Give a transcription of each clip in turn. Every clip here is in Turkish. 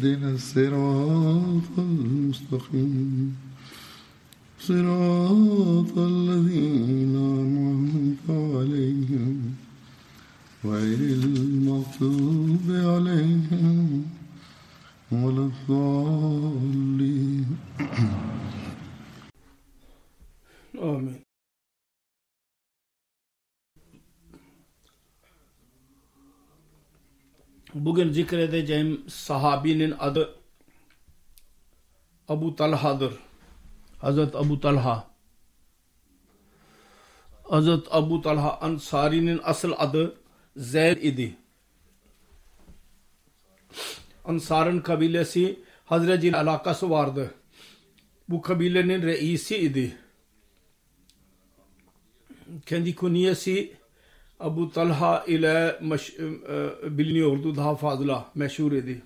اهدنا الصراط المستقيم Bugün zikredeceğim sahabinin adı Abu Talha'dır. Hazret Abu Talha. Hazret Abu Talha Ansari'nin asıl adı Zeyd idi. Ansar'ın kabilesi Hazreti ile alakası vardı. Bu kabilenin reisi idi. Kendi kunyesi Abu Talha ile meş, e, biliniyordu daha fazla meşhur idi.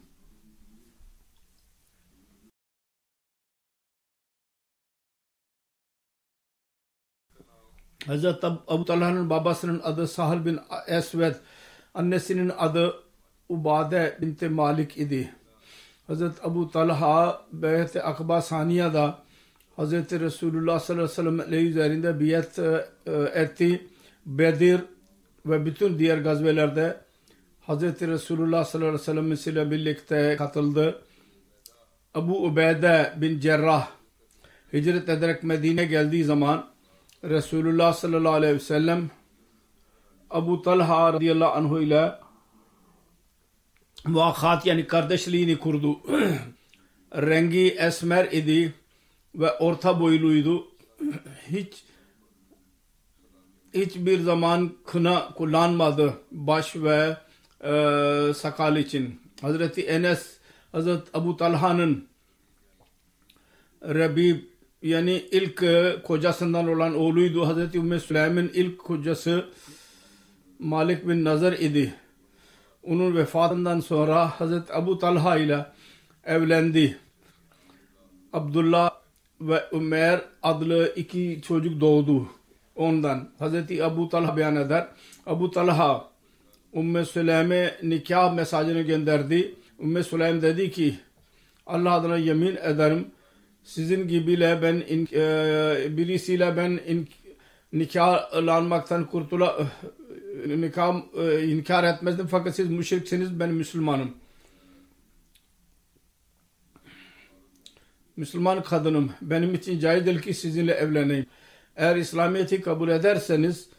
Hazreti Abu Talha'nın babasının adı Sahal bin Esved, annesinin adı Ubade binti Malik idi. Hazreti Abu Talha Beyt-i Akba Saniye'da Hazreti Resulullah sallallahu aleyhi ve sellem üzerinde biyet etti. Bedir ve bütün diğer gazvelerde Hazreti Resulullah sallallahu aleyhi ve sellem ile birlikte katıldı. Abu Ubeyde bin Cerrah hicret ederek Medine geldiği zaman Resulullah sallallahu aleyhi ve sellem Abu Talha radıyallahu anhu ile muakhat yani kardeşliğini kurdu. Rengi esmer idi ve orta boyluydu. Hiç hiçbir zaman kına kullanmadı baş ve e, sakal için. Hazreti Enes, Hazreti Abu Talha'nın Rabib yani ilk kocasından olan oğluydu. Hazreti Ümmü Süleym'in ilk kocası Malik bin Nazar idi. Onun vefatından sonra Hazreti Abu Talha ile evlendi. Abdullah ve Ömer adlı iki çocuk doğdu ondan. Hazreti Abu Talha beyan eder. Abu Talha Ümmü Süleym'e nikah mesajını gönderdi. Ümmü Süleym dedi ki Allah adına yemin ederim sizin gibiyle ben in, e, birisiyle ben in, nikahlanmaktan kurtula nikah e, inkar etmezdim fakat siz müşriksiniz ben Müslümanım. Müslüman kadınım benim için caizdir ki sizinle evleneyim. Eğer İslamiyet'i kabul ederseniz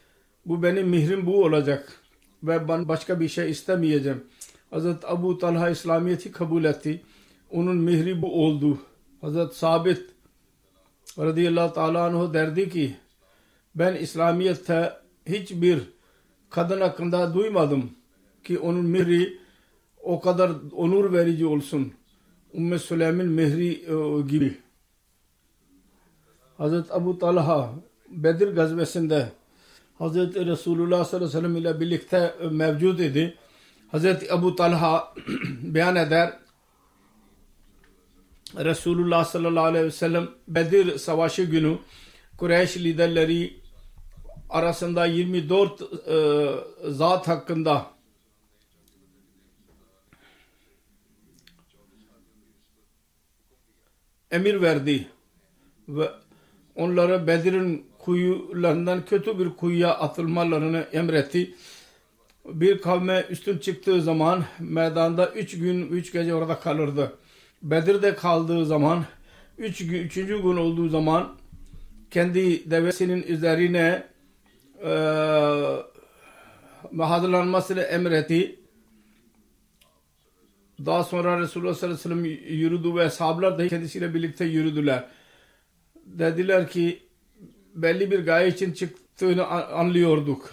bu benim mihrim bu olacak ve ben başka bir şey istemeyeceğim. Hazreti Abu Talha İslamiyet'i kabul etti. Onun mihri bu oldu. Hazreti Sabit radıyallahu ta'ala anhu derdi ki ben İslamiyet'te hiçbir kadın hakkında duymadım ki onun mihri o kadar onur verici olsun. Ümmü Süleym'in mihri e, gibi. Hazreti Abu Talha Bedir gazvesinde Hazreti Resulullah sallallahu aleyhi ve sellem ile birlikte mevcud idi. Hazreti Abu Talha beyan eder Resulullah sallallahu aleyhi ve sellem Bedir savaşı günü Kureyş liderleri arasında 24 e, zat hakkında emir verdi ve onlara Bedir'in kuyularından kötü bir kuyuya atılmalarını emretti. Bir kavme üstün çıktığı zaman meydanda üç gün üç gece orada kalırdı. Bedir'de kaldığı zaman üç, üçüncü gün olduğu zaman kendi devesinin üzerine e, hazırlanmasını emretti. Daha sonra Resulullah sallallahu aleyhi ve sellem yürüdü ve sahabeler de kendisiyle birlikte yürüdüler. Dediler ki belli bir gaye için çıktığını anlıyorduk.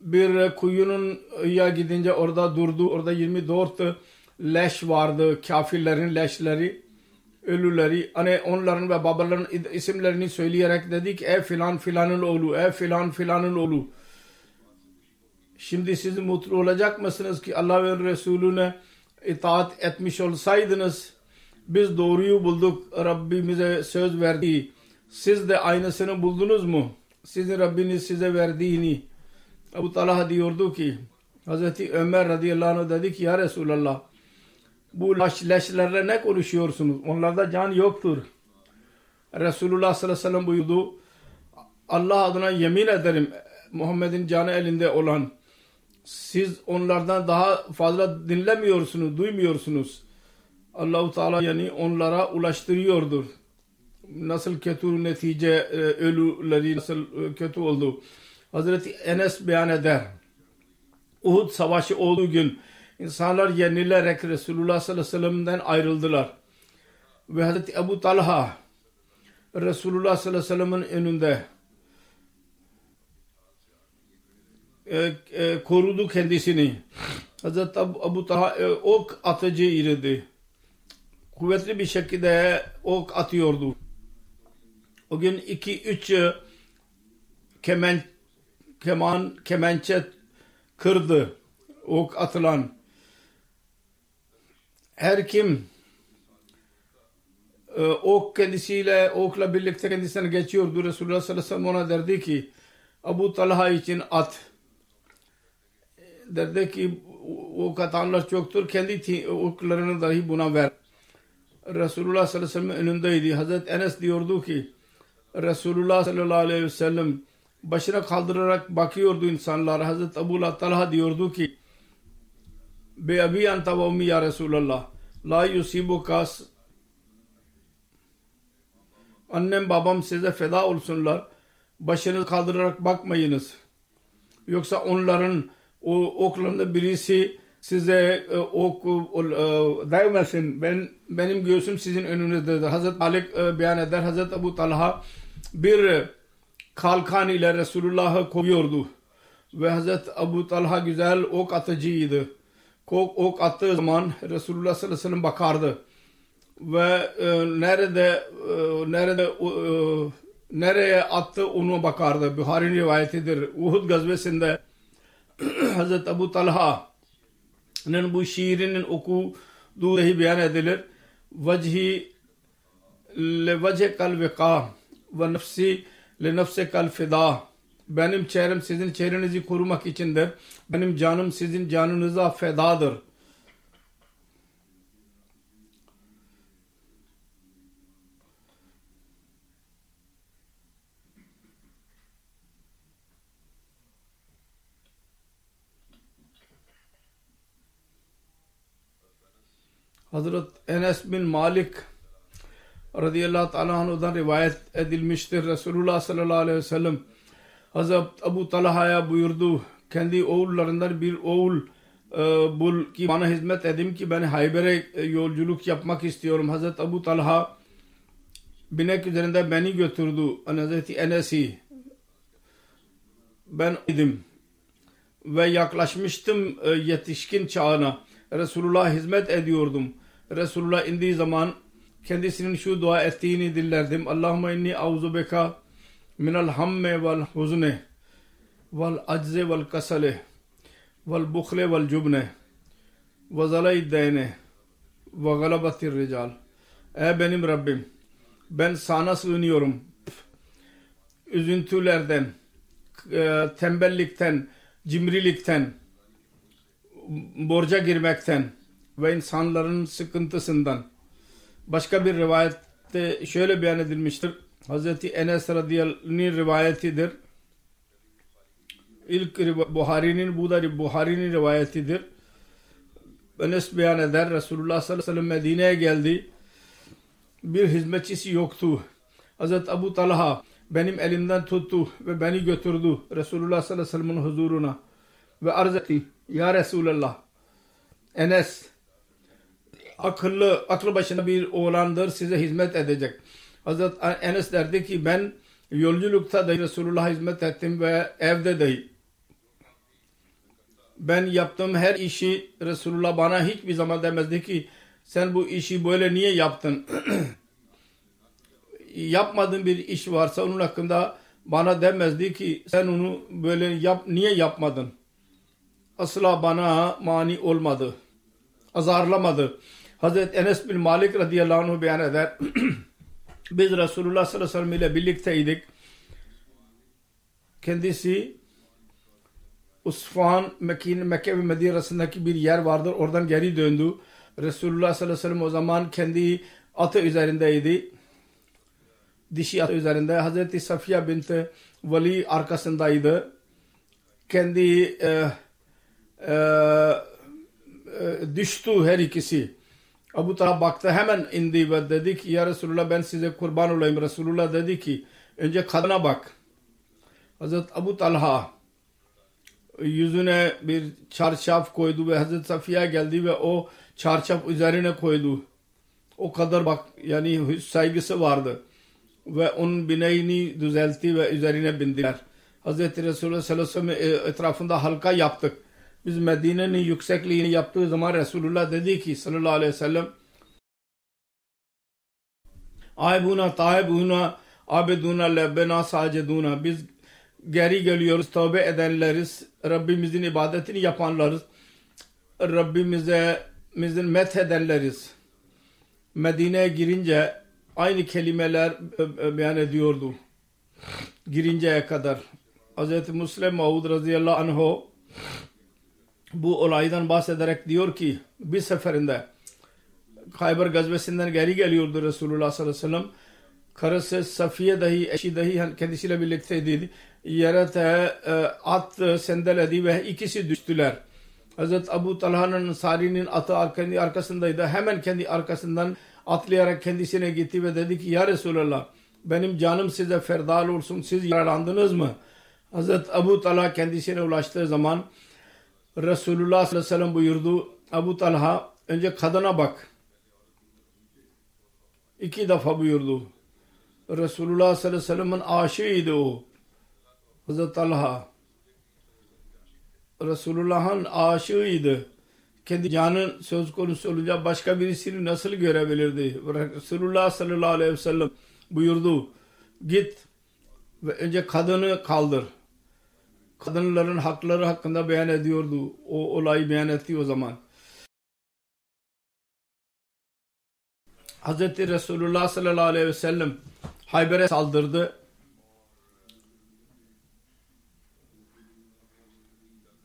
Bir kuyunun ya gidince orada durdu. Orada 24 leş vardı. Kafirlerin leşleri, ölüleri. Hani onların ve babaların isimlerini söyleyerek dedik ey filan filanın oğlu, ey filan filanın oğlu. Şimdi siz mutlu olacak mısınız ki Allah ve Resulüne itaat etmiş olsaydınız biz doğruyu bulduk Rabbimize söz verdi. Siz de aynısını buldunuz mu? Sizin Rabbiniz size verdiğini. Abu Talha diyordu ki Hazreti Ömer radıyallahu anh dedi ki ya Resulallah bu leşlerle ne konuşuyorsunuz? Onlarda can yoktur. Resulullah sallallahu aleyhi ve sellem buyurdu Allah adına yemin ederim Muhammed'in canı elinde olan siz onlardan daha fazla dinlemiyorsunuz, duymuyorsunuz. Allahu Teala yani onlara ulaştırıyordur. Nasıl kötü netice e, ölüleri nasıl e, kötü oldu. Hazreti Enes beyan eder. Uhud savaşı olduğu gün insanlar yenilerek Resulullah sallallahu aleyhi ve sellem'den ayrıldılar. Ve Hazreti Ebu Talha Resulullah sallallahu aleyhi ve sellem'in önünde e, e, korudu kendisini. Hazreti Abu Talha e, ok atıcı idi. Kuvvetli bir şekilde ok atıyordu. O gün iki üç e, kemen, keman, kemençe kırdı. Ok atılan. Her kim e, ok kendisiyle okla birlikte kendisine geçiyordu. Resulullah sallallahu aleyhi ve sellem ona derdi ki Abu Talha için at derdi ki o katanlar çoktur. Kendi oklarını dahi buna ver. Resulullah sallallahu aleyhi ve sellem önündeydi. Hazreti Enes diyordu ki Resulullah sallallahu aleyhi ve sellem başına kaldırarak bakıyordu insanlar. Hazreti Abu Talha diyordu ki Be abi anta ve ya Resulallah. La yusibu kas. Annem babam size feda olsunlar. Başını kaldırarak bakmayınız. Yoksa onların o oklarında birisi size e, ok e, değmesin. Ben benim göğsüm sizin önünüzdedir. Hazreti Malik e, beyan eder. Hazreti Abu Talha bir kalkan ile Resulullah'ı kovuyordu. Ve Hazreti Abu Talha güzel ok atıcıydı. Ok, ok attığı zaman Resulullah sallallahu aleyhi ve sellem bakardı. Ve e, nerede e, nerede e, nereye attı onu bakardı. Buhari'nin rivayetidir. Uhud gazvesinde Hazreti Abu Talha'nın bu şiirinin okuduğu dahi beyan edilir. Vecihi le vece kal veka ve nefsi le nefse kal fida. Benim çehrem sizin çehrenizi korumak içindir. Benim canım sizin canınıza fedadır. Hazret Enes bin Malik radıyallahu ta'ala rivayet edilmiştir. Resulullah sallallahu aleyhi ve sellem Hazret Abu Talha'ya buyurdu. Kendi oğullarından bir oğul e, bul ki bana hizmet edeyim ki ben Hayber'e e, yolculuk yapmak istiyorum. Hazret Abu Talha binek üzerinde beni götürdü. Hazreti Enes'i ben idim ve yaklaşmıştım e, yetişkin çağına. Resulullah hizmet ediyordum. Resulullah indiği zaman kendisinin şu dua ettiğini dillerdim. Allahümme inni auzu beka minel hamme vel huzne vel acze vel kasale vel bukhle vel cubne ve zalay dayne ve galabatir rical. Ey benim Rabbim ben sana sığınıyorum. Üzüntülerden, e, tembellikten, cimrilikten, borca girmekten ve insanların sıkıntısından. Başka bir rivayette şöyle beyan edilmiştir. Hazreti Enes radıyallahu rivayetidir. İlk Buhari'nin bu da Buhari'nin rivayetidir. Enes beyan eder Resulullah sallallahu aleyhi ve sellem Medine'ye geldi. Bir hizmetçisi yoktu. Hazreti Abu Talha benim elimden tuttu ve beni götürdü Resulullah sallallahu aleyhi ve sellem'in huzuruna ve arz etti. Ya Resulallah Enes akıllı, aklı başında bir oğlandır size hizmet edecek. Hazret Enes derdi ki ben yolculukta da Resulullah'a hizmet ettim ve evde de ben yaptığım her işi Resulullah bana hiçbir zaman demezdi ki sen bu işi böyle niye yaptın? Yapmadığın bir iş varsa onun hakkında bana demezdi ki sen onu böyle yap niye yapmadın? Asla bana mani olmadı. Azarlamadı. Hazreti Enes bin Malik radıyallahu anh beyan eder. Biz Resulullah sallallahu aleyhi ve sellem ile birlikteydik. Kendisi Usfan, Mekke, Mekke ve Medine arasındaki bir yer vardır. Oradan geri döndü. Resulullah sallallahu aleyhi ve sellem o zaman kendi atı üzerindeydi. Dişi atı üzerinde. Hazreti Safiye binti Vali arkasındaydı. Kendi e, düştü her ikisi. Abu Talha baktı hemen indi ve dedi ki ya Resulullah ben size kurban olayım. Resulullah dedi ki önce kadına bak. Hazreti Abu Talha yüzüne bir çarşaf koydu ve Hazreti Safiye geldi ve o çarşaf üzerine koydu. O kadar bak yani saygısı vardı. Ve onun bineğini düzeltti ve üzerine bindiler. Hazreti Resulullah sallallahu aleyhi ve sellem etrafında halka yaptık. Biz Medine'nin yüksekliğini yaptığı zaman Resulullah dedi ki sallallahu aleyhi ve sellem Aybuna, taibuna, abeduna, lebbena, saceduna. Biz geri geliyoruz, tövbe edenleriz. Rabbimizin ibadetini yapanlarız. Rabbimize mizin methedenleriz. Medine'ye girince aynı kelimeler beyan ediyordu. Girinceye kadar. Hz. Müslim Maud radıyallahu anh bu olaydan bahsederek diyor ki bir seferinde Khaybar gazvesinden geri geliyordu Resulullah sallallahu aleyhi ve sellem. Karısı Safiye dahi eşi dahi kendisiyle birlikteydi. Yere de at sendeledi ve ikisi düştüler. Hazret Abu Talha'nın Sari'nin atı kendi arkasındaydı. Hemen kendi arkasından atlayarak kendisine gitti ve dedi ki ya Resulallah benim canım size ferdal olsun siz yaralandınız mı? Hazret Abu Talha kendisine ulaştığı zaman Resulullah sallallahu aleyhi ve sellem buyurdu Abu Talha önce kadına bak. İki defa buyurdu. Resulullah sallallahu aleyhi ve sellem'in aşığıydı o. Hazreti Talha. Resulullah'ın aşığıydı. Kendi canın söz konusu olunca başka birisini nasıl görebilirdi? Resulullah sallallahu aleyhi ve sellem buyurdu. Git ve önce kadını kaldır kadınların hakları hakkında beyan ediyordu. O olayı beyan etti o zaman. Hz. Resulullah sallallahu aleyhi ve sellem Hayber'e saldırdı.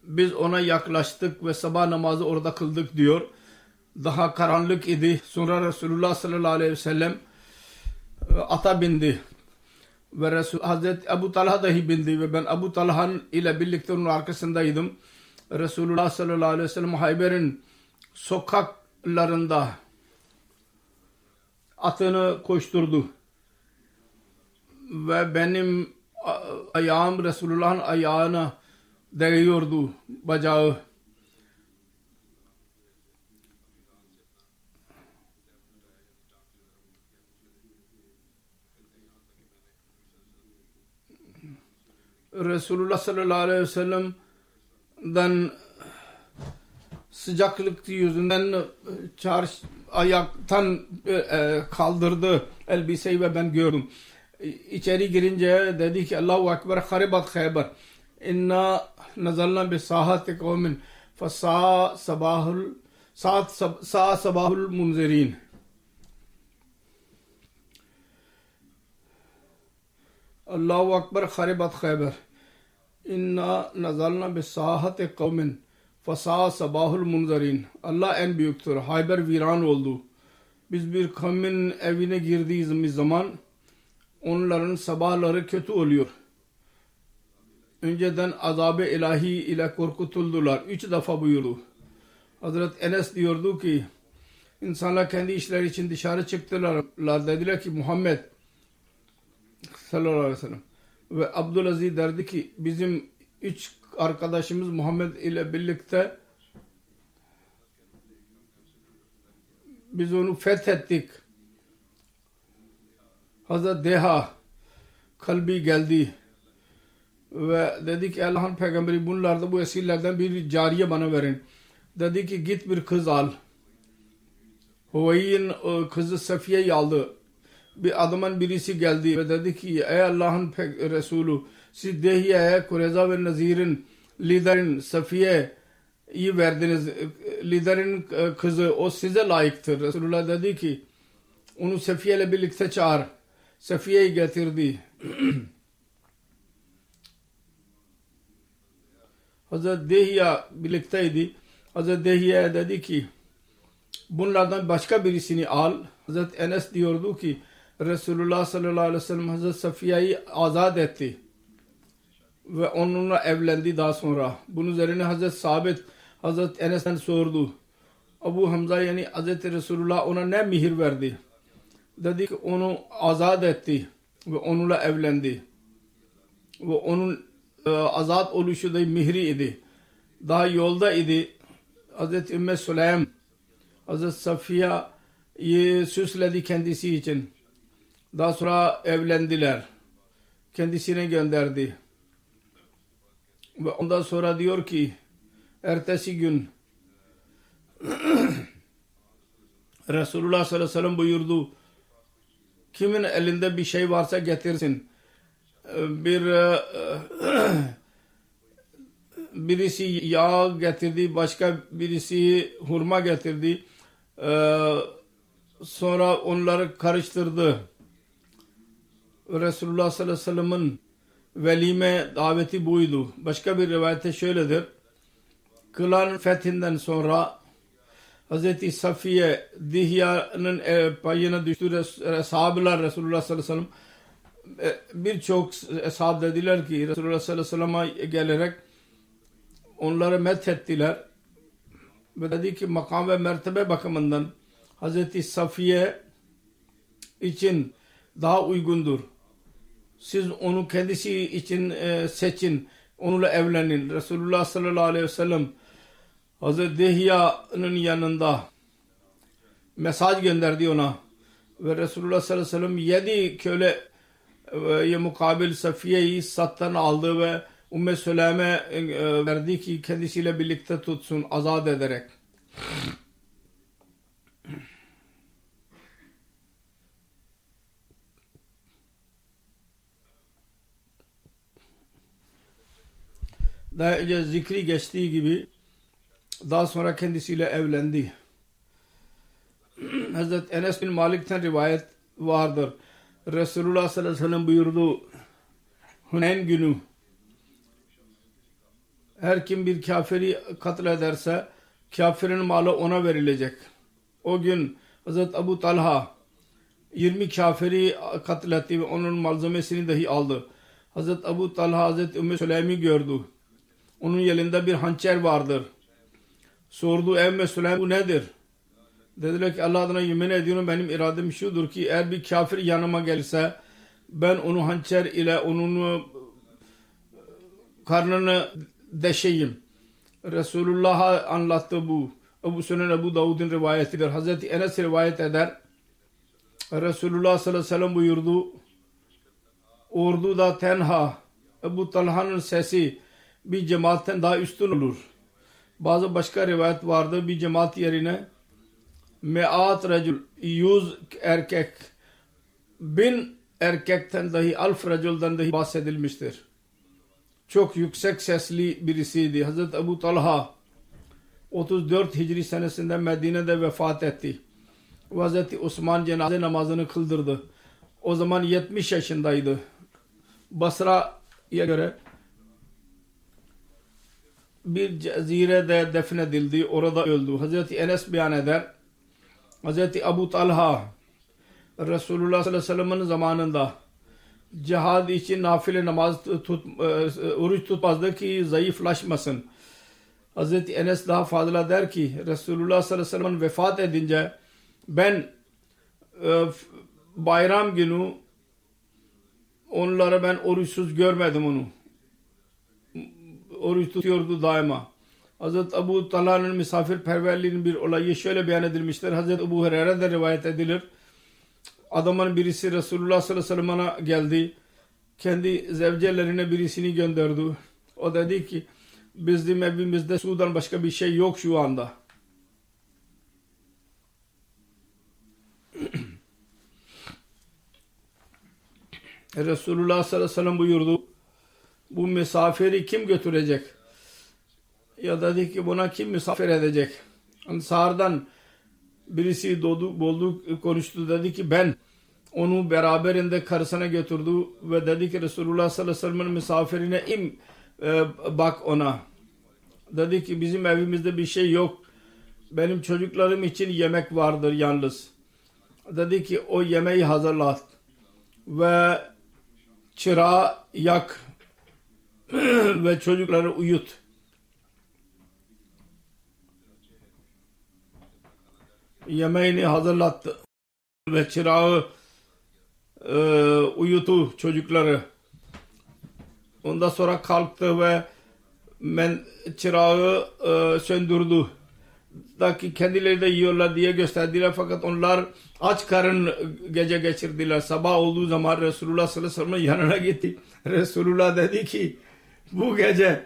Biz ona yaklaştık ve sabah namazı orada kıldık diyor. Daha karanlık idi. Sonra Resulullah sallallahu aleyhi ve sellem ata bindi ve Resul Hazreti Ebu Talha dahi bindi ve ben Ebu Talha'nın ile birlikte onun arkasındaydım. Resulullah sallallahu aleyhi ve sellem Hayber'in sokaklarında atını koşturdu. Ve benim ayağım Resulullah'ın ayağına değiyordu bacağı. Resulullah sallallahu aleyhi ve sellem'den sıcaklık yüzünden çarş ayaktan e, kaldırdı elbiseyi ve ben gördüm. İçeri girince dedi ki Allahu Ekber haribat khaybar. İnna nazalna bi sahati kavmin fasa sabahul saat sa sabahul munzirin. Allahu Akbar haribat khaybar. İnna nazalna bi sahate kavmin fasa sabahul munzarin. Allah en büyüktür. Hayber viran oldu. Biz bir kavmin evine girdiğimiz zaman onların sabahları kötü oluyor. Önceden azabı ilahi ile korkutuldular. Üç defa buyurdu. Hazret Enes diyordu ki insanlar kendi işleri için dışarı çıktılar. Dediler ki Muhammed sallallahu aleyhi ve sellem ve Abdülaziz derdi ki bizim üç arkadaşımız Muhammed ile birlikte biz onu fethettik. Hazret Deha kalbi geldi ve dedi ki Allah'ın peygamberi bunlarda bu esirlerden bir cariye bana verin. Dedi ki git bir kız al. Huvey'in e, kızı Safiye'yi aldı. Bir adamın birisi geldi ve dedi ki ey Allah'ın Resulü siz Dehiye'ye Kureza ve Nazir'in liderin Safiye'yi verdiniz. Liderin e, kızı o size layıktır. Resulullah dedi ki onu Safiye ile birlikte çağır. Safiye'yi getirdi. Hazret Dehiya birlikteydi. Hazret Dehiya dedi ki bunlardan başka birisini al. Hazret Enes diyordu ki Resulullah sallallahu aleyhi ve sellem Hazret Safiye'yi azat etti. Ve onunla evlendi daha sonra. Bunun üzerine Hazret Sabit Hazret Enes'ten sordu. Abu Hamza yani Hazreti Resulullah ona ne mihir verdi? Dedi ki onu azat etti ve onunla evlendi. Ve onun e, azat oluşu da mihri idi. Daha yolda idi. Hazreti Ümmü Süleym Hazreti Safiye'yi süsledi kendisi için. Daha sonra evlendiler. Kendisine gönderdi. Ve ondan sonra diyor ki ertesi gün Resulullah sallallahu aleyhi ve sellem buyurdu kimin elinde bir şey varsa getirsin bir birisi yağ getirdi başka birisi hurma getirdi sonra onları karıştırdı Resulullah sallallahu aleyhi ve sellem'in velime daveti buydu. Başka bir rivayette şöyledir. Kılan fethinden sonra Hz. Safiye Dihya'nın e, payına düştü sahabeler Resulullah sallallahu aleyhi ve sellem e, birçok ashab dediler ki Resulullah sallallahu aleyhi ve sellem'e gelerek onları methettiler ve dedi ki makam ve mertebe bakımından Hz. Safiye için daha uygundur siz onu kendisi için e, seçin. Onunla evlenin. Resulullah sallallahu aleyhi ve sellem Hazreti Dehya'nın yanında mesaj gönderdi ona. Ve Resulullah sallallahu aleyhi ve sellem yedi köle e, mukabil Safiye'yi sattan aldı ve Ümmü Süleyme e, verdi ki kendisiyle birlikte tutsun azat ederek. Daha önce zikri geçtiği gibi daha sonra kendisiyle evlendi. Hazret Enes bin Malik'ten rivayet vardır. Resulullah sallallahu aleyhi ve sellem buyurdu Huneyn günü her kim bir kafiri katlederse kafirin malı ona verilecek. O gün Hazret Abu Talha 20 kafiri katletti ve onun malzemesini dahi aldı. Hazret Abu Talha Hazret Ümmü Süleym'i gördü. Onun elinde bir hançer vardır. Sordu ey Süleym bu nedir? Dediler ki Allah adına yemin ediyorum benim iradem şudur ki eğer bir kafir yanıma gelirse ben onu hançer ile onun e, karnını deşeyim. Resulullah'a anlattı bu. Ebu Sünen Ebu Davud'un rivayetidir. Hazreti Enes rivayet eder. Resulullah sallallahu aleyhi ve sellem buyurdu. Orduda tenha Ebu Talha'nın sesi bir cemaatten daha üstün olur. Bazı başka rivayet vardı bir cemaat yerine meat racul yüz erkek bin erkekten dahi alf raculdan dahi bahsedilmiştir. Çok yüksek sesli birisiydi. Hazreti Ebu Talha 34 Hicri senesinde Medine'de vefat etti. Hazreti Osman cenaze namazını kıldırdı. O zaman 70 yaşındaydı. Basra'ya göre bir cezirede defnedildi. Orada öldü. Hazreti Enes beyan eder. Hazreti Abu Talha Resulullah sallallahu aleyhi ve sellem'in zamanında cihad için nafile namaz tut, e, oruç tutmazdı ki zayıflaşmasın. Hazreti Enes daha fazla der ki Resulullah sallallahu aleyhi ve sellem vefat edince ben e, bayram günü onlara ben oruçsuz görmedim onu. Oruç tutuyordu daima. Hazreti Abu Talha'nın misafirperverliğinin bir olayı şöyle beyan edilmiştir. Hazreti Ebu Hureyre'de rivayet edilir. Adamın birisi Resulullah sallallahu aleyhi ve sellem'e geldi. Kendi zevcelerine birisini gönderdi. O dedi ki bizim evimizde sudan başka bir şey yok şu anda. Resulullah sallallahu aleyhi ve sellem buyurdu. Bu misafiri kim götürecek? Ya dedi ki buna kim misafir edecek? Ansardan birisi doğdu, boldu, konuştu dedi ki ben onu beraberinde karısına götürdü ve dedi ki Resulullah sallallahu aleyhi ve sellem'in misafirine im e, bak ona. Dedi ki bizim evimizde bir şey yok. Benim çocuklarım için yemek vardır yalnız. Dedi ki o yemeği hazırlat ve çırağı yak ve çocukları uyut. Yemeğini hazırlattı ve çırağı e, uyutu çocukları. Ondan sonra kalktı ve men çırağı e, söndürdü. Daki kendileri de yiyorlar diye gösterdiler fakat onlar aç karın gece geçirdiler. Sabah olduğu zaman Resulullah sallallahu aleyhi ve sellem yanına gitti. Resulullah dedi ki bu gece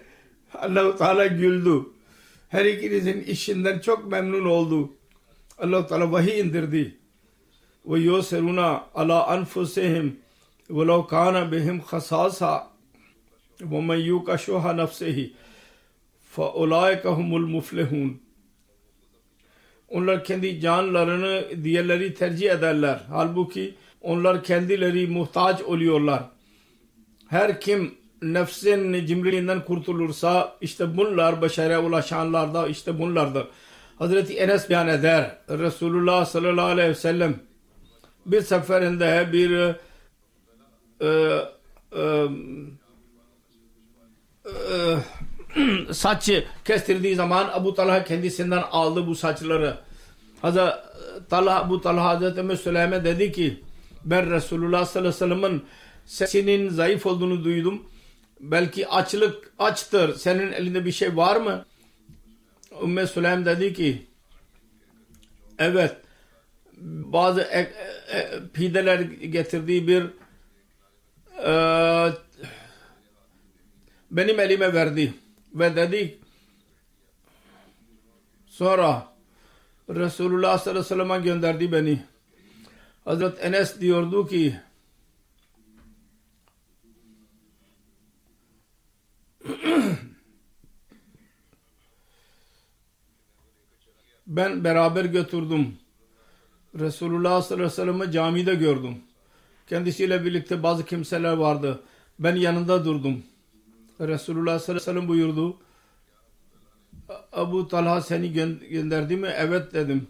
allah Teala güldü. Her ikinizin işinden çok memnun oldu. allah Teala vahiy indirdi. Ve yuseruna ala anfusihim ve lav kana bihim khasasa ve men yuka şuha nefsihi fe ulaike humul muflihun. Onlar kendi canlarını diğerleri tercih ederler. Halbuki onlar kendileri muhtaç oluyorlar. Her kim nefsin cimriliğinden kurtulursa işte bunlar başarıya ulaşanlar da işte bunlardır. Hazreti Enes beyan eder. Resulullah sallallahu aleyhi ve sellem bir seferinde bir e, e, e, saç kestirdiği zaman Abu Talha kendisinden aldı bu saçları. Hazreti Talha, Abu Talha Hazreti Müslüme dedi ki ben Resulullah sallallahu aleyhi ve sellem'in sesinin zayıf olduğunu duydum. Belki açlık açtır. Senin elinde bir şey var mı? Ümmü Süleym dedi ki evet bazı e, e, pideler getirdiği bir e, benim elime verdi ve dedi sonra Resulullah sallallahu aleyhi ve sellem'e gönderdi beni. Hazret Enes diyordu ki ben beraber götürdüm. Resulullah sallallahu aleyhi ve sellem'i camide gördüm. Kendisiyle birlikte bazı kimseler vardı. Ben yanında durdum. Resulullah sallallahu aleyhi ve sellem buyurdu. Abu Talha seni gönderdi mi? Evet dedim.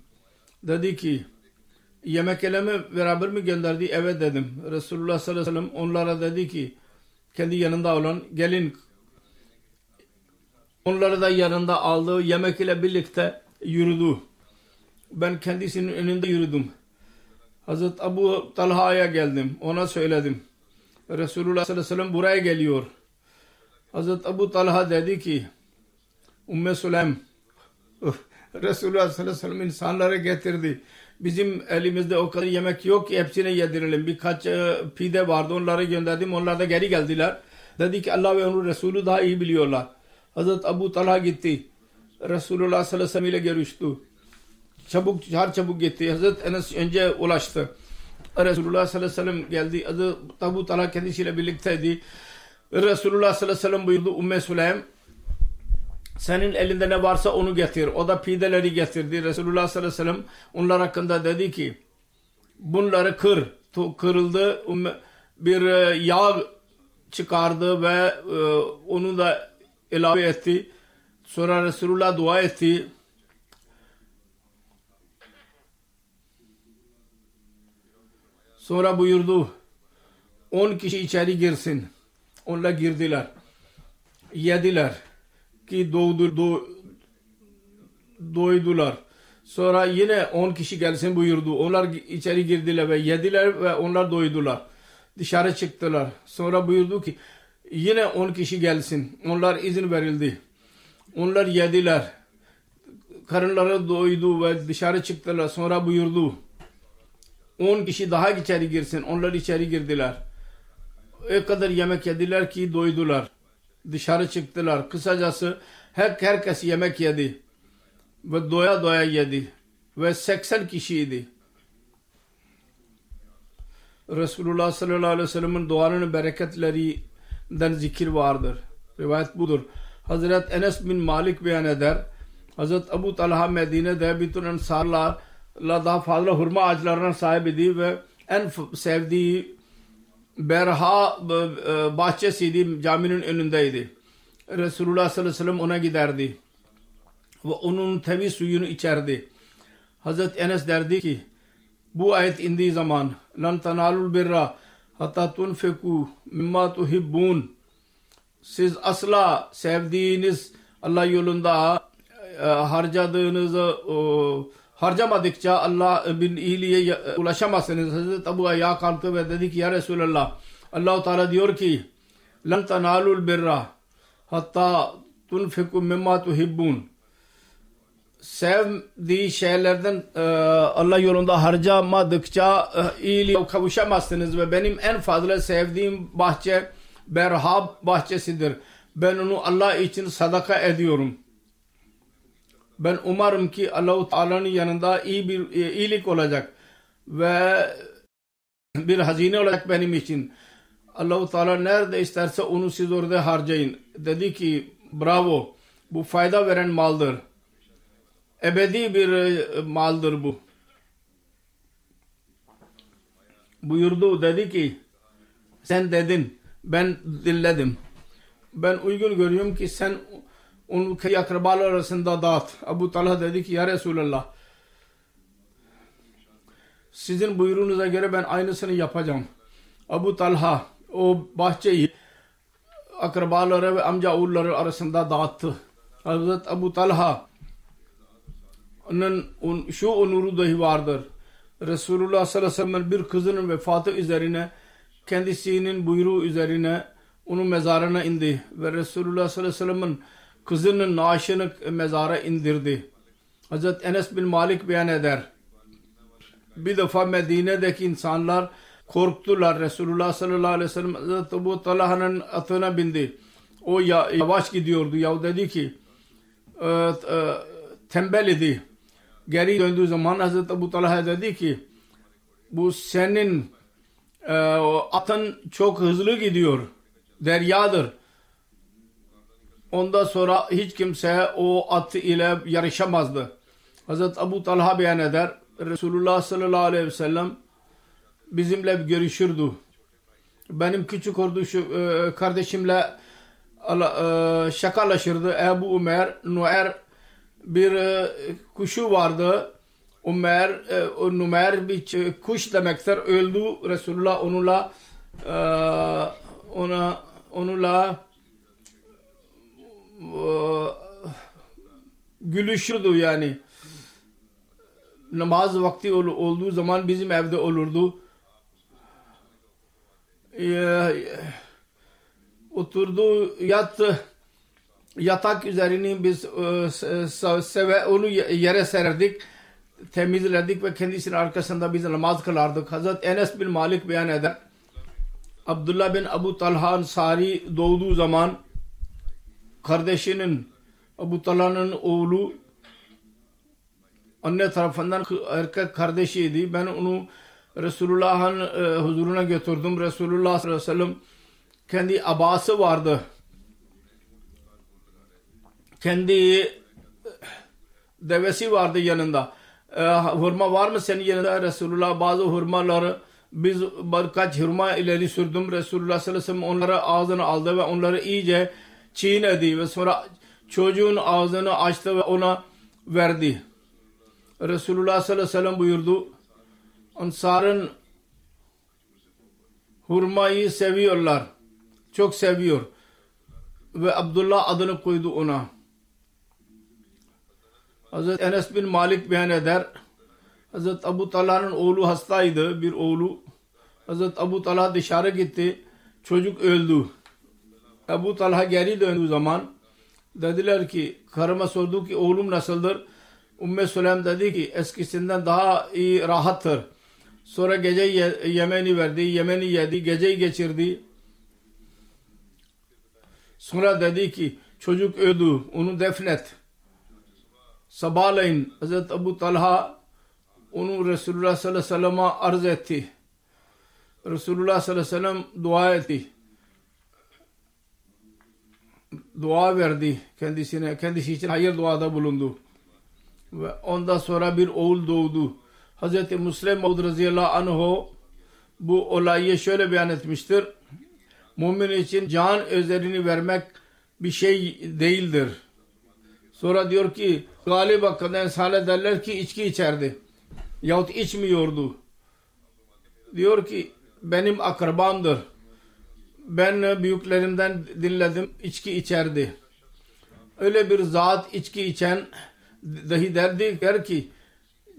Dedi ki yemek eleme beraber mi gönderdi? Evet dedim. Resulullah sallallahu aleyhi ve sellem onlara dedi ki kendi yanında olan gelin onları da yanında aldı. Yemek ile birlikte yürüdü. Ben kendisinin önünde yürüdüm. Hazreti Abu Talha'ya geldim. Ona söyledim. Resulullah sallallahu aleyhi ve sellem buraya geliyor. Hazreti Abu Talha dedi ki Umme Süleym Resulullah sallallahu aleyhi ve sellem insanları getirdi. Bizim elimizde o kadar yemek yok ki hepsine yedirelim. Birkaç e, pide vardı onları gönderdim. Onlar da geri geldiler. Dedi ki Allah ve onun Resulü daha iyi biliyorlar. Hazreti Abu Talha gitti. Resulullah sallallahu aleyhi ve sellem ile görüştü. Çabuk, çar çabuk gitti. Hazreti Enes önce ulaştı. Resulullah sallallahu aleyhi ve sellem geldi. Hazreti Abu Talha kendisiyle birlikteydi. Resulullah sallallahu aleyhi ve sellem buyurdu Umme Süleym senin elinde ne varsa onu getir. O da pideleri getirdi. Resulullah sallallahu aleyhi ve sellem onlar hakkında dedi ki bunları kır. Kırıldı. Bir e, yağ çıkardı ve e, onu da ilave etti. Sonra Resulullah dua etti. Sonra buyurdu 10 kişi içeri girsin. Onlar girdiler. Yediler ki doğdu, doğ, doydular. Sonra yine 10 kişi gelsin buyurdu. Onlar içeri girdiler ve yediler ve onlar doydular. Dışarı çıktılar. Sonra buyurdu ki yine 10 kişi gelsin. Onlar izin verildi. Onlar yediler. Karınları doydu ve dışarı çıktılar. Sonra buyurdu. 10 kişi daha içeri girsin. Onlar içeri girdiler. O kadar yemek yediler ki doydular. Dışarı çıktılar. Kısacası her, herkes yemek yedi. Ve doya doya yedi. Ve 80 kişiydi. Resulullah sallallahu aleyhi ve sellem'in duanın bereketlerinden zikir vardır. Rivayet budur. Hazret Enes bin Malik beyan eder. Hazret Abu Talha Medine'de bütün ensarlarla daha fazla hurma ağaçlarına sahibiydi ve en sevdiği Berha bahçesiydi caminin önündeydi. Resulullah sallallahu aleyhi ve sellem ona giderdi. Ve onun temiz suyunu içerdi. Hazret Enes derdi ki bu ayet indiği zaman lan tanalul birra hatta tunfiku mimma tuhibbun siz asla sevdiğiniz Allah yolunda e, harcadığınızı e, harcamadıkça Allah bin iyiliğe ulaşamazsınız. Hazreti Abu ayağa kalktı ve dedi ki ya Resulallah Allah Teala diyor ki lan tanalul birra hatta tunfiku mimma tuhibbun sevdiği şeylerden e, Allah yolunda harcamadıkça e, iyiliğe kavuşamazsınız ve benim en fazla sevdiğim bahçe Berhab bahçesidir. Ben onu Allah için sadaka ediyorum. Ben umarım ki Allah-u Teala'nın yanında iyi bir e, iyilik olacak ve bir hazine olacak benim için. Allah-u Teala nerede isterse onu siz orada harcayın. Dedi ki bravo bu fayda veren maldır. Ebedi bir e, maldır bu. Buyurdu dedi ki sen dedin ben dinledim. Ben uygun görüyorum ki sen onun akrabalar arasında dağıt. Abu Talha dedi ki ya Resulallah sizin buyruğunuza göre ben aynısını yapacağım. Abu Talha o bahçeyi akrabaları ve amca oğulları arasında dağıttı. Hazret Abu Talha onun şu onuru dahi vardır. Resulullah sallallahu aleyhi ve sellem bir kızının vefatı üzerine kendisinin buyruğu üzerine onun mezarına indi ve Resulullah sallallahu aleyhi ve sellem'in kızının naaşını mezara indirdi. Hazret Enes bin Malik beyan eder. Bir defa Medine'deki insanlar korktular. Resulullah sallallahu aleyhi ve sellem Hazret Ebu Talha'nın atına bindi. O yavaş gidiyordu. Ya dedi ki e, e, tembel idi. Geri döndüğü zaman Hazreti Ebu Talha dedi ki bu senin e, atın çok hızlı gidiyor. Deryadır. Ondan sonra hiç kimse o at ile yarışamazdı. Hazreti Ebu Talha beyan eder. Resulullah sallallahu aleyhi ve sellem bizimle görüşürdü. Benim küçük kardeşimle şakalaşırdı. Ebu Umer, Nuer bir e, kuşu vardı. Umer, e, Numer bir kuş demektir. Öldü Resulullah onunla e, ona onunla gülüşürdü yani. Namaz vakti ol, olduğu zaman bizim evde olurdu. Oturdu yattı yatak üzerini biz e, seve, onu yere sererdik temizledik ve kendisinin arkasında biz namaz kılardık. Hazret Enes bin Malik beyan eder. Abdullah bin Abu Talha Ansari doğduğu zaman kardeşinin Abu Talha'nın oğlu anne tarafından erkek kardeşiydi. Ben onu Resulullah'ın e, huzuruna götürdüm. Resulullah sallallahu aleyhi ve sellem kendi abası vardı kendi devesi vardı yanında. E, hurma var mı senin yanında Resulullah bazı hurmaları biz birkaç hurma ileri sürdüm Resulullah sallallahu aleyhi ve sellem onları ağzına aldı ve onları iyice çiğnedi ve sonra çocuğun ağzını açtı ve ona verdi. Resulullah sallallahu aleyhi ve sellem buyurdu Ansar'ın hurmayı seviyorlar. Çok seviyor. Ve Abdullah adını koydu ona. Hazreti Enes bin Malik beyan eder. Hazreti Abu Talha'nın oğlu hastaydı. Bir oğlu. Hazreti Abu Talha dışarı gitti. Çocuk öldü. Abu Talha geri döndüğü zaman dediler ki karıma sordu ki oğlum nasıldır? Ümmü Süleym dedi ki eskisinden daha iyi rahattır. Sonra gece yemeni verdi, yemeni yedi, geceyi geçirdi. Sonra dedi ki çocuk öldü, onu defnet. Sabahleyin Hazreti Abu Talha onu Resulullah sallallahu aleyhi ve sellem'e arz etti. Resulullah sallallahu aleyhi ve sellem dua etti. Dua verdi kendisine, kendisi için hayır duada bulundu. Ve ondan sonra bir oğul doğdu. Hazreti Müslim Maud radıyallahu anh bu olayı şöyle beyan etmiştir. Mümin için can özerini vermek bir şey değildir. Sonra diyor ki galiba kadın sale derler ki içki içerdi. Yahut içmiyordu. Diyor ki benim akrabamdır. Ben büyüklerimden dinledim içki içerdi. Öyle bir zat içki içen dahi derdi der ki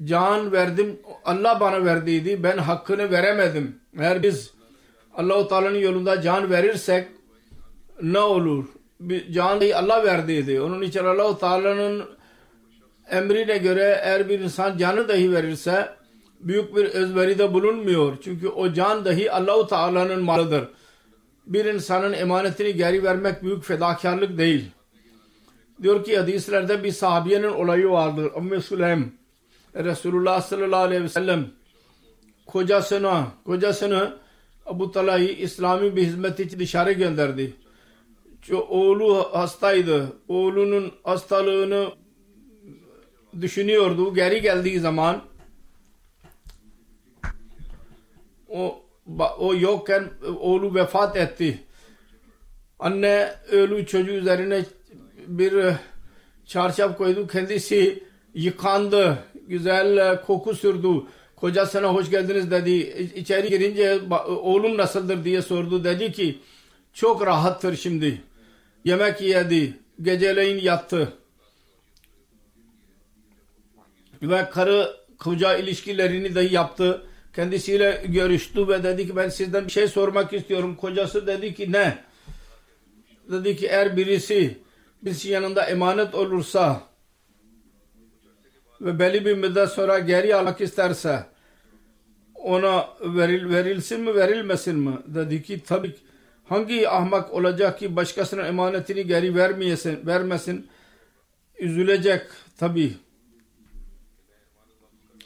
can verdim Allah bana verdiydi ben hakkını veremedim. Eğer biz Allah-u Teala'nın yolunda can verirsek ne olur? Bir can Allah verdiydi. Onun için Allah-u Teala'nın emrine göre eğer bir insan canı dahi verirse büyük bir özveride bulunmuyor. Çünkü o can dahi Allah-u Teala'nın malıdır. Bir insanın emanetini geri vermek büyük fedakarlık değil. Diyor ki hadislerde bir sahabiyenin olayı vardır. Ümmü Süleym Resulullah sallallahu aleyhi ve sellem kocasına, kocasını Abu Talha'yı İslami bir hizmet için dışarı gönderdi. Çünkü oğlu hastaydı. Oğlunun hastalığını düşünüyordu. Geri geldiği zaman o o yokken oğlu vefat etti. Anne ölü çocuğu üzerine bir çarşaf koydu. Kendisi yıkandı. Güzel koku sürdü. Kocasına hoş geldiniz dedi. İçeri girince oğlum nasıldır diye sordu. Dedi ki çok rahattır şimdi. Yemek yedi. Geceleyin yattı. Ve karı koca ilişkilerini de yaptı. Kendisiyle görüştü ve dedi ki ben sizden bir şey sormak istiyorum. Kocası dedi ki ne? Dedi ki eğer birisi birisi yanında emanet olursa ve belli bir müddet sonra geri almak isterse ona veril, verilsin mi verilmesin mi? Dedi ki tabii hangi ahmak olacak ki başkasının emanetini geri vermeyesin, vermesin üzülecek tabii.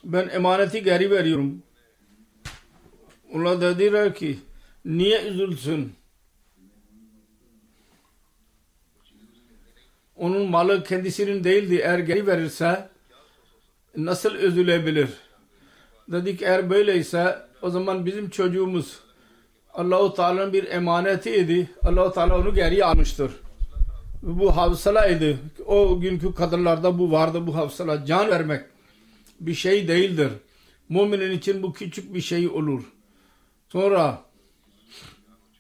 Ben emaneti geri veriyorum. Onlar dediler ki niye üzülsün? Onun malı kendisinin değildi. Eğer geri verirse nasıl üzülebilir? Dedik eğer böyleyse o zaman bizim çocuğumuz Allahu Teala'nın bir emanetiydi. Allahu Teala onu geri almıştır. Bu havsalaydı. O günkü kadınlarda bu vardı bu havsala. Can vermek bir şey değildir. Müminin için bu küçük bir şey olur. Sonra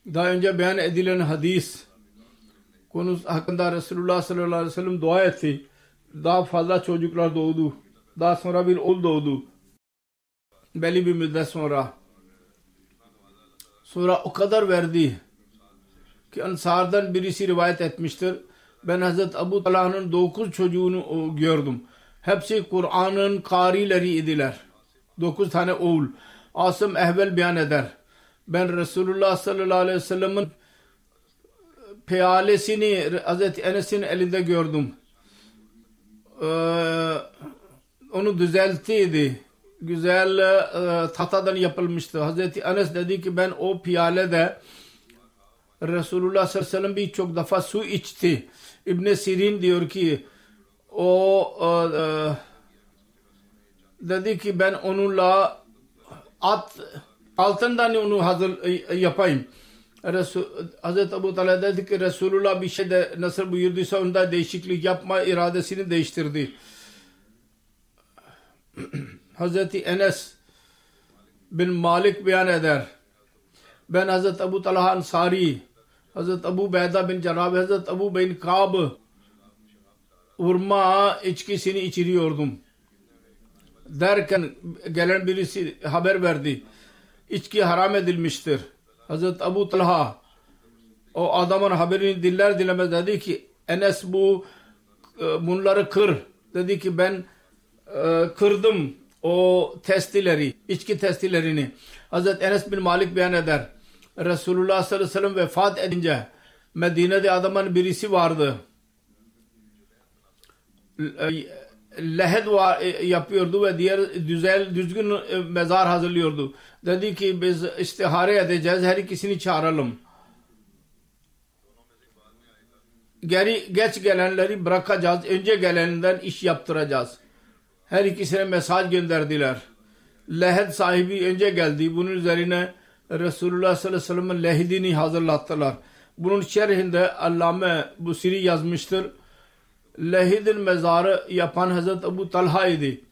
daha önce beyan edilen hadis konusu hakkında Resulullah sallallahu aleyhi ve sellem dua etti. Daha fazla çocuklar doğdu. Daha sonra bir oğul doğdu. Belli bir müddet sonra. Sonra o kadar verdi ki Ansar'dan birisi rivayet etmiştir. Ben Hazreti Abu Talha'nın dokuz çocuğunu gördüm. Hepsi Kur'an'ın karileri idiler. Dokuz tane oğul. Asım Ehvel beyan eder. Ben Resulullah sallallahu aleyhi ve sellem'in peyalesini Hazreti Enes'in elinde gördüm. Ee, onu düzelttiydi. Güzel e, tahtadan yapılmıştı. Hazreti Enes dedi ki ben o piyalede Resulullah sallallahu aleyhi ve sellem birçok defa su içti. İbn Sirin diyor ki o e, e, dedi ki ben onunla at altından onu hazır e, yapayım. Resul, Hazreti Abu Talha dedi ki Resulullah bir şeyde nasıl buyurduysa onda değişiklik yapma iradesini değiştirdi. Hazreti Enes bin Malik beyan eder. Ben Hazreti Abu Talha Ansari, Hazreti Abu Beyda bin Cerrah, Hazreti Abu bin Kab hurma içkisini içiriyordum. Derken gelen birisi haber verdi. İçki haram edilmiştir. Hazreti Abu Talha o adamın haberini diller dilemez dedi ki Enes bu e, bunları kır. Dedi ki ben e, kırdım o testileri, içki testilerini. Hazreti Enes bin Malik beyan eder. Resulullah sallallahu aleyhi ve sellem vefat edince Medine'de adamın birisi vardı. Lehed yapıyordu ve diğer güzel düzgün mezar hazırlıyordu. Dedi ki biz istihare edeceğiz her ikisini çağıralım. Geri geç gelenleri bırakacağız. Önce geleninden iş yaptıracağız. Her ikisine mesaj gönderdiler. Lehed sahibi önce geldi. Bunun üzerine Resulullah sallallahu aleyhi ve sellem'in lehidini hazırlattılar. Bunun şerhinde Allame Busiri yazmıştır. Lehidin mezarı yapan Hazreti Ebu Talha idi.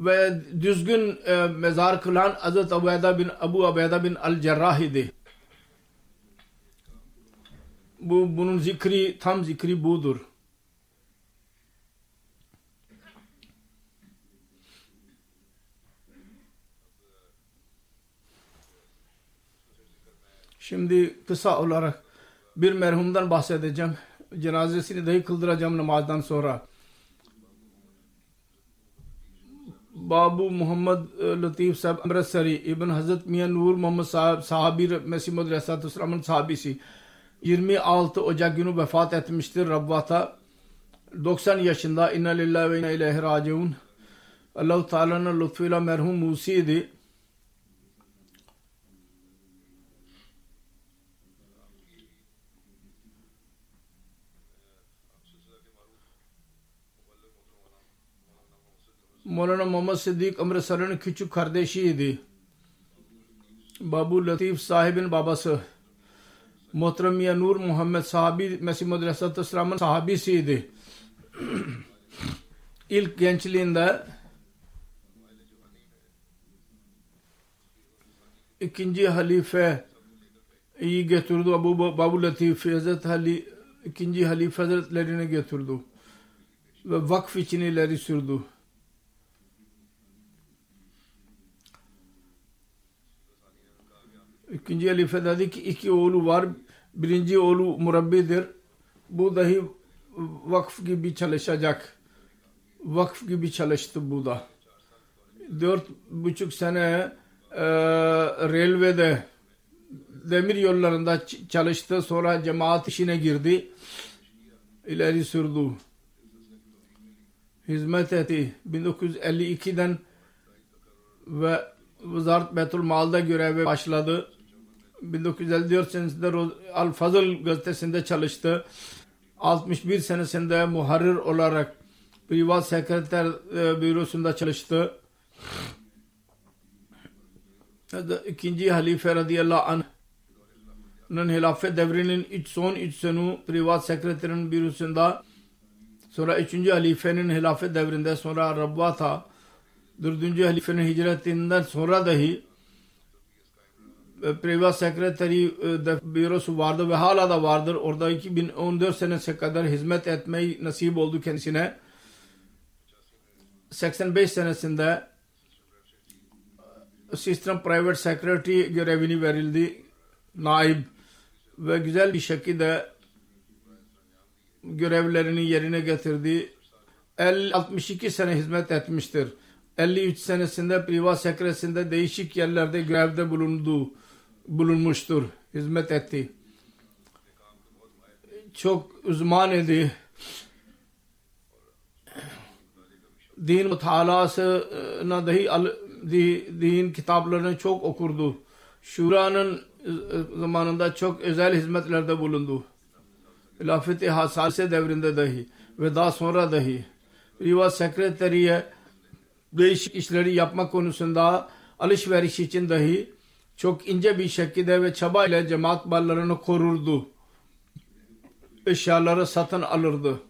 Ve düzgün e, mezar kılan Hazreti Ubeyda bin Abu Ubeyda bin Al-Cerrah idi. Bu, bunun zikri, tam zikri budur. Şimdi kısa olarak bir merhumdan bahsedeceğim. Cenazesini dahi kıldıracağım namazdan sonra. Babu Muhammed e, Latif Sahib Amritsari İbn Hazret Miyan Nur Muhammed Sahib sahabi Mesih Muhammed Aleyhisselatü Vesselam'ın sahabisi 26 Ocak günü vefat etmiştir Rabbata 90 yaşında inna lillahi ve inna ileyhi raciun. Allah-u Teala'nın lütfuyla merhum Musi'ydi Maulana Muhammed Siddiq Amritsar'ın küçük kardeşiydi. Babu Latif sahibin babası. Muhterem Nur Muhammed sahabi Mesih Muhammed Aleyhisselatü Vesselam'ın sahabisiydi. İlk gençliğinde ikinci halife iyi götürdü. Abu Babu Latif Hazret Ali ikinci halife hazretlerine götürdü. Ve vakf için ileri sürdü. İkinci halife dedi ki iki oğlu var. Birinci oğlu murabbidir. Bu dahi vakf gibi çalışacak. Vakf gibi çalıştı bu da. Dört buçuk sene e, railway'de demir yollarında çalıştı. Sonra cemaat işine girdi. İleri sürdü. Hizmet etti. 1952'den ve Wizard Betul Mal'da göreve başladı. 1954 senesinde Al Fazıl gazetesinde çalıştı. 61 senesinde muharrir olarak privat sekreter e, bürosunda çalıştı. İkinci halife radıyallahu anh'ın hilafet devrinin üç, son 3 sonu privat sekreterin bürosunda sonra üçüncü halifenin hilafet devrinde sonra Rabbata dördüncü halifenin hicretinden sonra dahi privat sekreteri e, bürosu vardı ve hala da vardır. Orada 2014 senesi kadar hizmet etmeyi nasip oldu kendisine. 85 senesinde Assistant Private Secretary görevini verildi. Naib ve güzel bir şekilde görevlerini yerine getirdi. 62 sene hizmet etmiştir. 53 senesinde privat sekresinde değişik yerlerde görevde bulundu bulunmuştur, hizmet etti. Çok uzman idi. Din mutalasına dahi din kitaplarını çok okurdu. Şura'nın e, zamanında çok özel hizmetlerde bulundu. Hilafeti Hasalse devrinde dahi ve daha sonra dahi Riva Sekreteriye değişik işleri yapma konusunda alışveriş için dahi çok ince bir şekilde ve çaba ile cemaat mallarını korurdu. Eşyaları satın alırdı.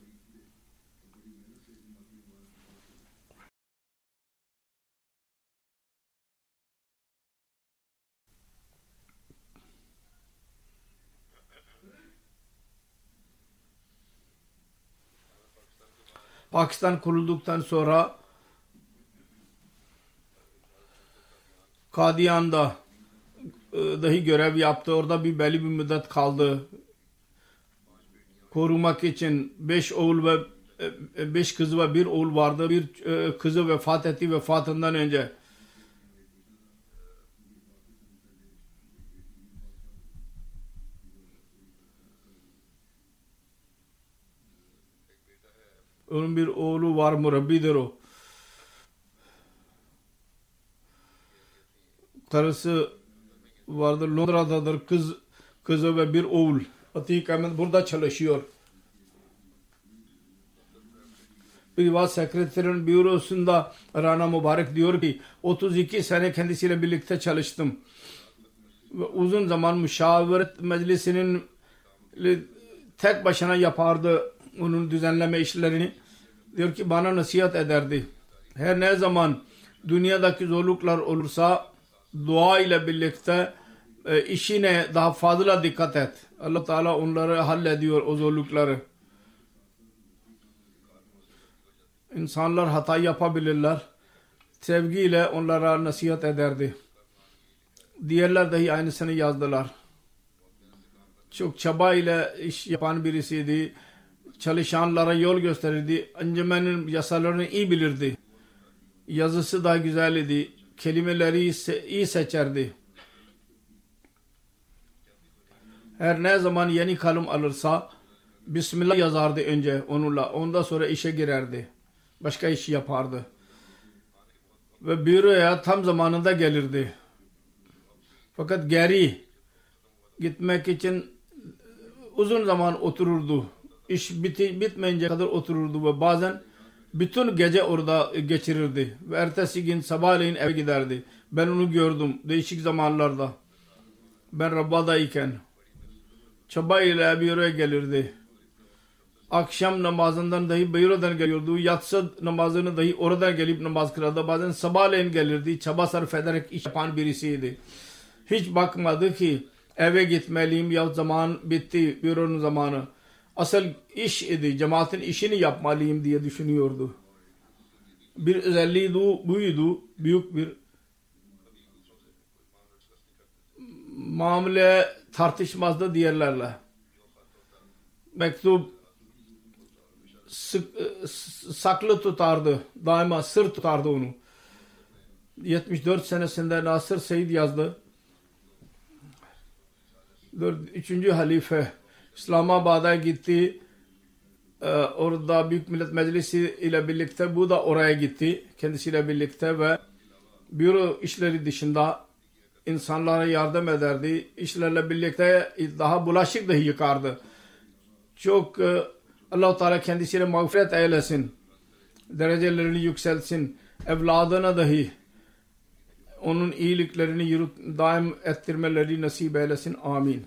Pakistan kurulduktan sonra Kadiyan'da dahi görev yaptı. Orada bir belli bir müddet kaldı. Korumak için beş oğul ve e, beş kızı ve bir oğul vardı. Bir e, kızı vefat etti vefatından önce. Onun bir oğlu var murabbidir o. Karısı vardır Londra'dadır kız kızı ve bir oğul. Atik Ahmet burada çalışıyor. Privat Sekreterin bürosunda Rana Mübarek diyor ki 32 sene kendisiyle birlikte çalıştım. Ve uzun zaman müşaviret meclisinin tek başına yapardı onun düzenleme işlerini. Diyor ki bana nasihat ederdi. Her ne zaman dünyadaki zorluklar olursa dua ile birlikte e, işine daha fazla dikkat et. Allah Teala onları hallediyor o zorlukları. İnsanlar hata yapabilirler. Sevgiyle onlara nasihat ederdi. Diğerler dahi aynısını yazdılar. Çok çaba ile iş yapan birisiydi. Çalışanlara yol gösterirdi. Ancemenin yasalarını iyi bilirdi. Yazısı da güzel idi. Kelimeleri iyi seçerdi. Her ne zaman yeni kalım alırsa Bismillah yazardı önce onunla. Ondan sonra işe girerdi. Başka iş yapardı. Ve büroya tam zamanında gelirdi. Fakat geri gitmek için uzun zaman otururdu. İş biti, bitmeyince kadar otururdu ve bazen bütün gece orada geçirirdi. Ve ertesi gün sabahleyin eve giderdi. Ben onu gördüm değişik zamanlarda. Ben Rabba'dayken çaba ile büroya gelirdi. Akşam namazından dahi bürodan geliyordu. Yatsı namazını dahi oradan gelip namaz kılardı. Bazen sabahleyin gelirdi. Çaba sarf ederek iş yapan birisiydi. Hiç bakmadı ki eve gitmeliyim ya zaman bitti büronun zamanı. Asıl iş idi. Cemaatin işini yapmalıyım diye düşünüyordu. Bir özelliği buydu. Büyük bir mamle tartışmazdı diğerlerle. Mektup sık, saklı tutardı. Daima sır tutardı onu. 74 senesinde Nasır Seyit yazdı. Üçüncü halife İslamabad'a gitti. Ee, orada Büyük Millet Meclisi ile birlikte bu da oraya gitti. Kendisiyle birlikte ve büro işleri dışında insanlara yardım ederdi. İşlerle birlikte daha bulaşık dahi yıkardı. Çok e, allah Teala kendisine mağfiret eylesin. Derecelerini yükselsin. Evladına dahi onun iyiliklerini daim ettirmeleri nasip eylesin. Amin.